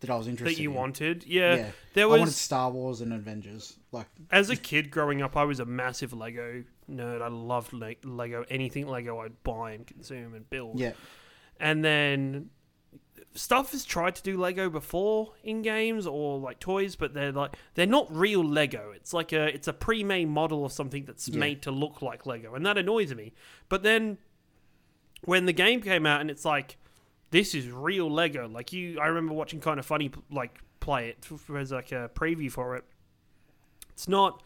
that I was interested in. That you in. wanted. Yeah. Yeah, There I was. wanted Star Wars and Avengers. Like as a kid growing up, I was a massive Lego nerd. I loved Le- Lego. Anything Lego, I'd buy and consume and build. yeah, And then stuff has tried to do Lego before in games or like toys, but they're like they're not real Lego. It's like a it's a pre-made model of something that's Yeah. made to look like Lego, and that annoys me. But then when the game came out and it's like this is real Lego. Like you, I remember watching kind of funny like play it as like a preview for it. It's not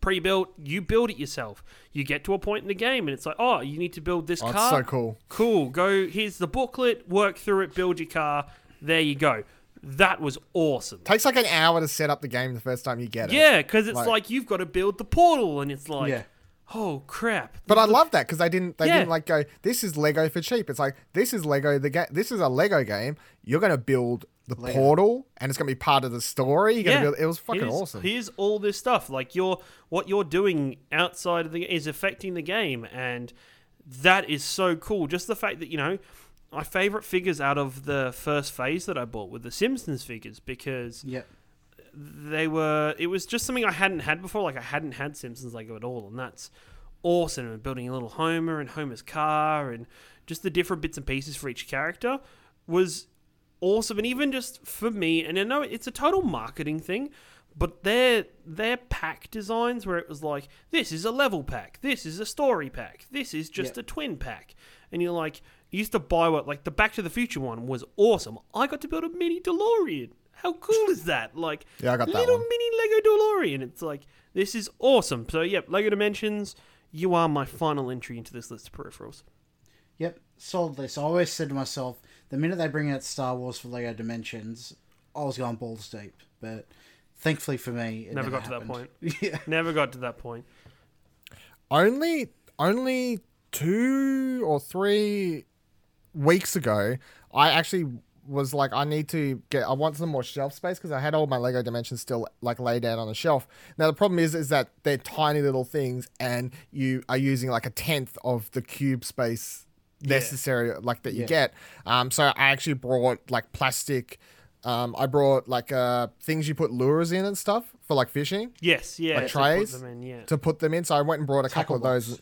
pre-built. You build it yourself. You get to a point in the game and it's like, oh, you need to build this Oh, it's car. so cool. Cool. Go. Here's the booklet. Work through it. Build your car. There you go. That was awesome. Takes like an hour to set up the game the first time you get it. Yeah, because it's Like- like, you've got to build the portal, and it's like, yeah. oh crap. But I love that because they didn't they Yeah. didn't like go. This is Lego for cheap. It's like this is Lego the game. This is a Lego game. You're gonna build the Lego. portal, and it's gonna be part of the story. Yeah, build. It was fucking here's, awesome. Here's all this stuff. Like you're what you're doing outside of the is affecting the game, and that is so cool. Just the fact that you know. My favorite figures out of the first phase that I bought were the Simpsons figures because yeah. they were it was just something I hadn't had before. Like I hadn't had Simpsons Lego at all, and that's awesome. And building a little Homer and Homer's car and just the different bits and pieces for each character was awesome. And even just for me, and I know it's a total marketing thing, but their their pack designs where it was like this is a level pack, this is a story pack, this is just Yeah. a twin pack, and you're like you used to buy what like the Back to the Future one was awesome. I got to build a mini DeLorean. How cool is that? Like Yeah, I got that little mini Lego DeLorean. It's like this is awesome. So yep, Lego Dimensions. You are my final entry into this list of peripherals. Yep, solid list. I always said to myself, the minute they bring out Star Wars for Lego Dimensions, I was going balls deep. But thankfully for me, it Never never, got to that point. (laughs) yeah, Never got to that point. only only two or three weeks ago, I actually was like, I need to get, I want some more shelf space because I had all my Lego Dimensions still like laid out on the shelf. Now the problem is, is that they're tiny little things, and you are using like a tenth of the cube space necessary, like that you Yeah. get. Um, so I actually brought like plastic. Um, I brought like uh things you put lures in and stuff for like fishing Yes, yeah. Like to put them in, yeah. to put them in. So I went and brought a couple Tackle of those.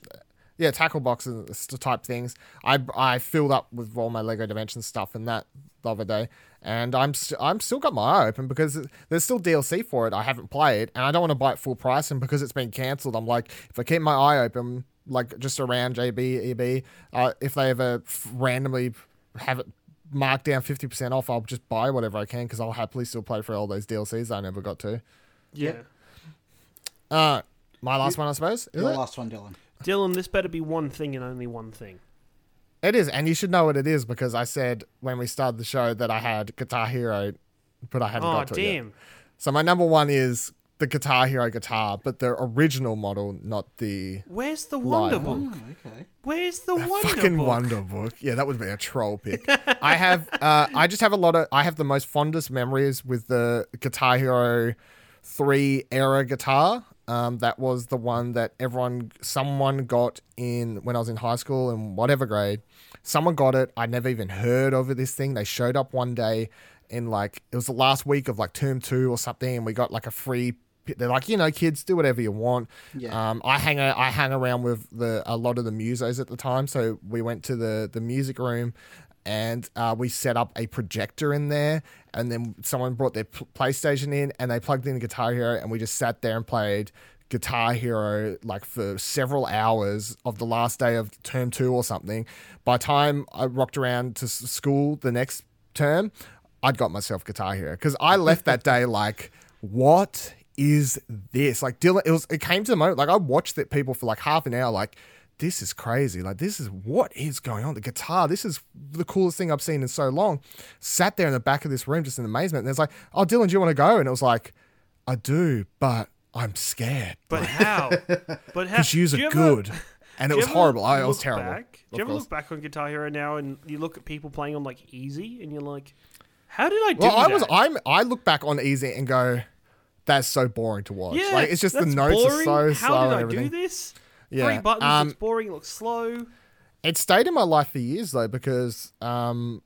Yeah, tackle boxes type things. I I filled up with all my Lego Dimensions stuff and that the other day, and I'm st- I'm still got my eye open because there's still DLC for it. I haven't played, and I don't want to buy it full price. And because it's been cancelled, I'm like, if I keep my eye open, like just around JB EB, uh, if they ever f- randomly have it marked down fifty percent off, I'll just buy whatever I can because I'll happily still play for all those DLCs I never got to. yeah. Uh, my last one, I suppose. Is Your it? last one, Dylan. Dylan, this better be one thing and only one thing. It is, and you should know what it is because I said when we started the show that I had Guitar Hero, but I hadn't Oh, got to it yet. damn. So my number one is the Guitar Hero guitar, but the original model, not the Where's the Live. Wonder Book? Oh, okay. Where's the Wonder fucking Book? Wonder Book. Yeah, that would be a troll pick. I have, uh, I just have a lot of, I have the most fondest memories with the Guitar Hero three era guitar. Um, that was the one that everyone, someone got in when I was in high school in whatever grade. Someone got it. I never even heard of this thing. They showed up one day in like it was the last week of like term two or something, and we got like a free. They're like, you know, kids, do whatever you want. Yeah. Um, I hang a, I hang around with the a lot of the musos at the time, so we went to the the music room, and uh, we set up a projector in there, and then someone brought their PlayStation in, and they plugged in Guitar Hero, and we just sat there and played Guitar Hero like for several hours of the last day of term two or something. By the time I rocked around to school the next term, I'd got myself Guitar Hero because I left that (laughs) day like, what is this? Like Dylan, it was. It came to the moment like I watched that people for like half an hour, like. This is crazy. Like, this is what is going on. The guitar, this is the coolest thing I've seen in so long. Sat there in the back of this room just in amazement. And there's like, oh, Dylan, do you want to go? And it was like, I do, but I'm scared. But how? (laughs) But how? Because yous do are you ever- good. And it was horrible. I, it was terrible. Back, do you ever course. look back on Guitar Hero now and you look at people playing on like easy and you're like, how did I do Well, I that? was I'm I look back on Easy and go, that's so boring to watch. yeah, like it's just the notes boring. are so How slow did and I everything. do this? Yeah. Three buttons. Um, it's boring. It looks slow. It stayed in my life for years though, because um,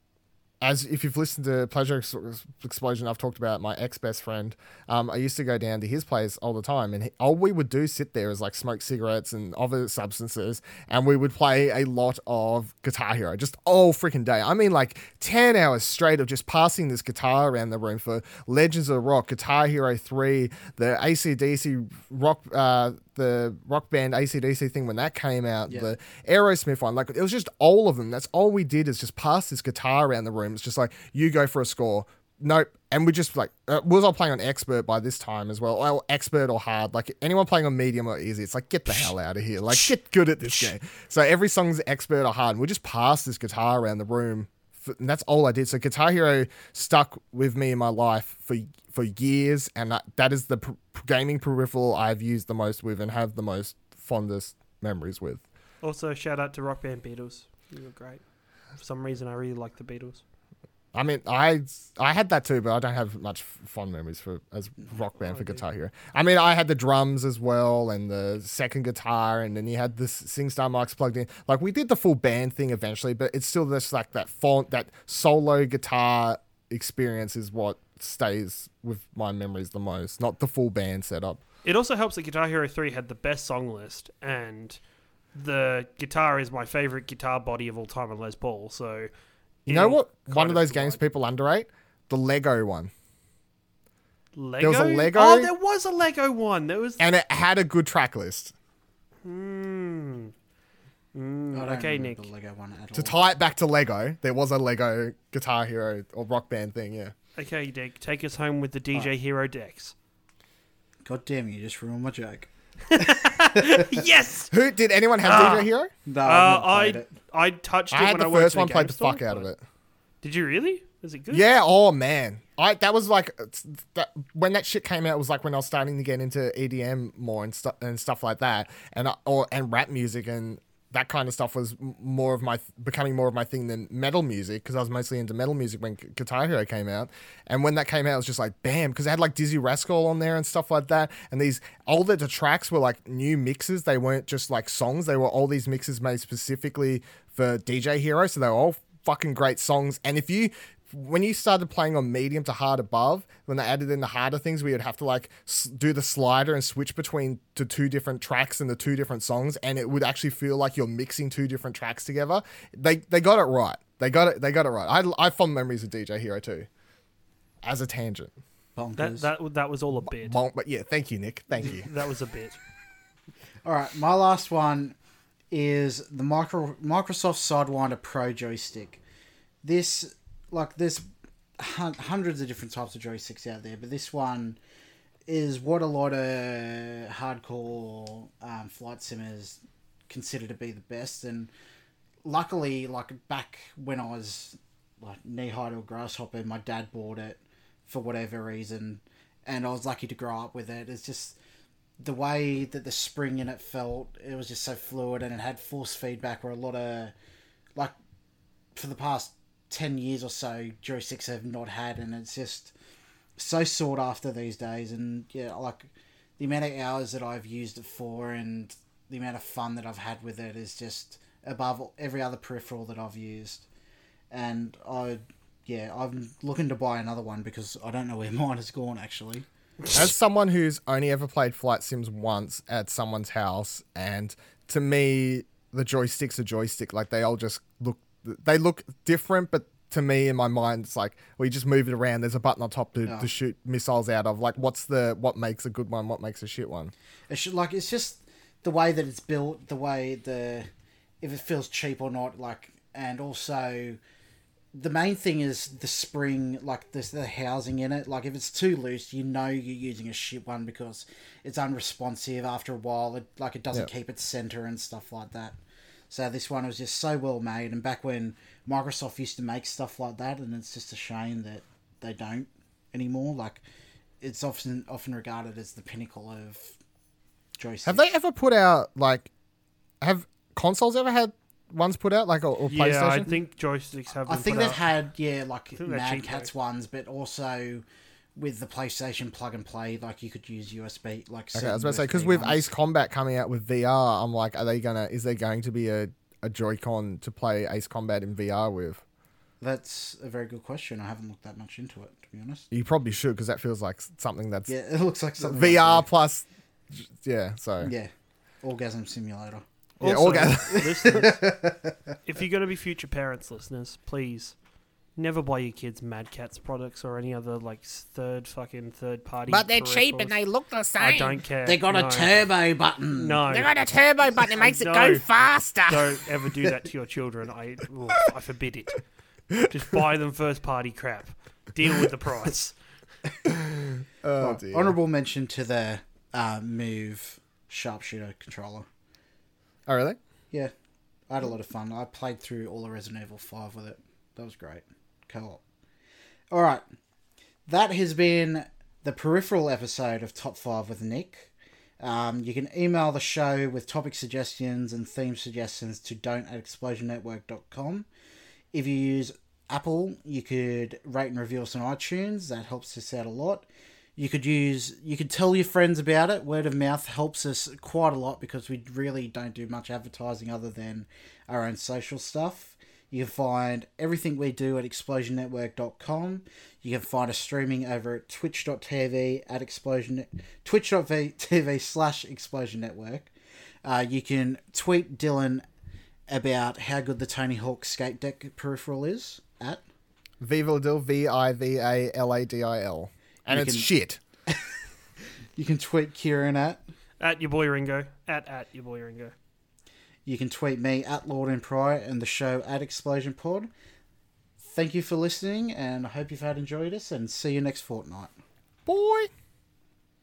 as if you've listened to Pleasure Ex- Explosion, I've talked about my ex best friend. Um, I used to go down to his place all the time, and he, all we would do sit there is like smoke cigarettes and other substances, and we would play a lot of Guitar Hero just all freaking day. I mean, like ten hours straight of just passing this guitar around the room for Legends of Rock, Guitar Hero Three, the ACDC rock. Uh, the rock band ACDC thing when that came out, Yeah. the Aerosmith one, like it was just all of them. That's all we did is just pass this guitar around the room. It's just like you go for a score. Nope. And we just like uh, we was all playing on expert by this time as well. Well, expert or hard. Like anyone playing on medium or easy, it's like get the hell out of here. Like get good at this game. So every song's expert or hard. And we just pass this guitar around the room. And that's all I did. So Guitar Hero stuck with me in my life for for years, and that, that is the pr- gaming peripheral I've used the most with and have the most fondest memories with. Also, shout out to Rock Band Beatles. You were great. For some reason, I really like the Beatles. I mean, I I had that too, but I don't have much fond memories for as rock band for oh, Guitar Hero. I mean, I had the drums as well, and the second guitar, and then you had the SingStar mics plugged in. Like we did the full band thing eventually, but it's still just like that font, that solo guitar experience is what stays with my memories the most, not the full band setup. It also helps that Guitar Hero 3 had the best song list, and the guitar is my favorite guitar body of all time on Les Paul. So, You know what? One of those games people underrate, the Lego one, Lego? was a Lego- Oh, there was a Lego one. There was. and it had a good track list. Hmm. Mm, I don't okay, Nick. the Lego one at To all. tie it back to Lego, there was a Lego Guitar Hero or Rock Band thing. Yeah. Okay, Nick. Take us home with the DJ Hero decks. God damn, you just ruined my joke. (laughs) yes. Who did anyone have Ah. DJ Hero? No, Uh, I've I played it. I touched it I had when the I first in a one, played game the store, fuck out of it. Did you really? Was it good? Yeah. Oh man, I that was like that when that shit came out was like when I was starting to get into EDM more and stuff and stuff like that, and or and rap music and that kind of stuff was more of my becoming more of my thing than metal music because I was mostly into metal music when Gu- Guitar Hero came out. And when that came out, it was just like bam because it had like Dizzee Rascal on there and stuff like that. And these all the tracks were like new mixes. They weren't just like songs. They were all these mixes made specifically for DJ Hero. So they were all fucking great songs. And if you when you started playing on medium to hard above, when they added in the harder things, we would have to like do the slider and switch between to two different tracks and the two different songs, and it would actually feel like you're mixing two different tracks together. They they got it right. They got it. They got it right. I I have fond memories of DJ Hero too. As a tangent, Bonkers. That that that was all a bit. Bonk, but yeah, thank you, Nick. Thank you. (laughs) That was a bit. (laughs) All right, my last one is the micro Microsoft Sidewinder Pro joystick. This, like, there's hun- hundreds of different types of joysticks out there, but this one is what a lot of hardcore um, flight simmers consider to be the best. And luckily, like back when I was like knee high to a grasshopper, my dad bought it for whatever reason, and I was lucky to grow up with it. It's just the way that the spring in it felt, it was just so fluid and it had force feedback where a lot of like for the past 10 years or so joysticks have not had and it's just so sought after these days and yeah like the amount of hours that I've used it for and the amount of fun that I've had with it is just above every other peripheral that I've used and I yeah I'm looking to buy another one because I don't know where (laughs) mine has gone actually As someone who's only ever played Flight Sims once at someone's house, and to me, the joystick's a joystick. Like they all just look, they look different, but to me, in my mind, it's like we just move it around. There's a button on top to, Yeah. to shoot missiles out of. Like, what's the what makes a good one? What makes a shit one? It should like it's just the way that it's built, the way the if it feels cheap or not, like, and also the main thing is the spring, like the the housing in it. Like if it's too loose, you know you're using a shit one because it's unresponsive after a while. It like it doesn't Yeah. keep its center and stuff like that. So this one was just so well made, and back when Microsoft used to make stuff like that, and it's just a shame that they don't anymore. Like it's often often regarded as the pinnacle of joystick. Have they ever put out like have consoles ever had ones put out like or, or PlayStation? Yeah, I think joysticks have. I think put they've out. had yeah, like they're Mad cheap, Cats ones, but also with the PlayStation plug and play, like you could use USB. Like Okay, I was about to say because with Ace Combat coming out with VR, I'm like, are they gonna? Is there going to be a a Joy-Con to play Ace Combat in VR with? that's a very good question. I haven't looked that much into it to be honest. You probably should because that feels like something that's Yeah, it looks like something VR like plus. Yeah, so yeah, orgasm simulator. yeah, Also, orga- (laughs) listeners, (laughs) if you're going to be future parents, listeners, please never buy your kids Mad Catz products or any other like third fucking third party. But they're cheap and they look the same. I don't care. They got no. a turbo button. No, They got a turbo button. It makes it go faster. don't ever do that to your children. I, oh, I forbid it. Just buy them first party crap. Deal with the price. (laughs) oh dear. honorable mention to the uh, Move sharpshooter controller. Oh really? Yeah, I had a lot of fun. I played through all the Resident Evil 5 with it. That was great. Co op. Alright. That has been the peripheral episode of Top 5 with Nick. Um, you can email the show with topic suggestions and theme suggestions to don't at explosionnetwork.com. If you use Apple, you could rate and review us on iTunes. That helps us out a lot. You could use, you could tell your friends about it. Word of mouth helps us quite a lot because we really don't do much advertising other than our own social stuff. You can find everything we do at explosionnetwork.com. You can find us streaming over at twitch.tv at explosion twitch.tv slash explosion network. Uh, you can tweet Dylan about how good the Tony Hawk skate deck peripheral is at Viva Dil, V I V A L A D I L, and You it's can- shit. (laughs) you can tweet Ciaran at At your boy Ringo. At at your boy Ringo. You can tweet me at Lord and Prior and the show at Explosion Pod. Thank you for listening, and I hope you've had enjoyed us, and see you next fortnight. Boy.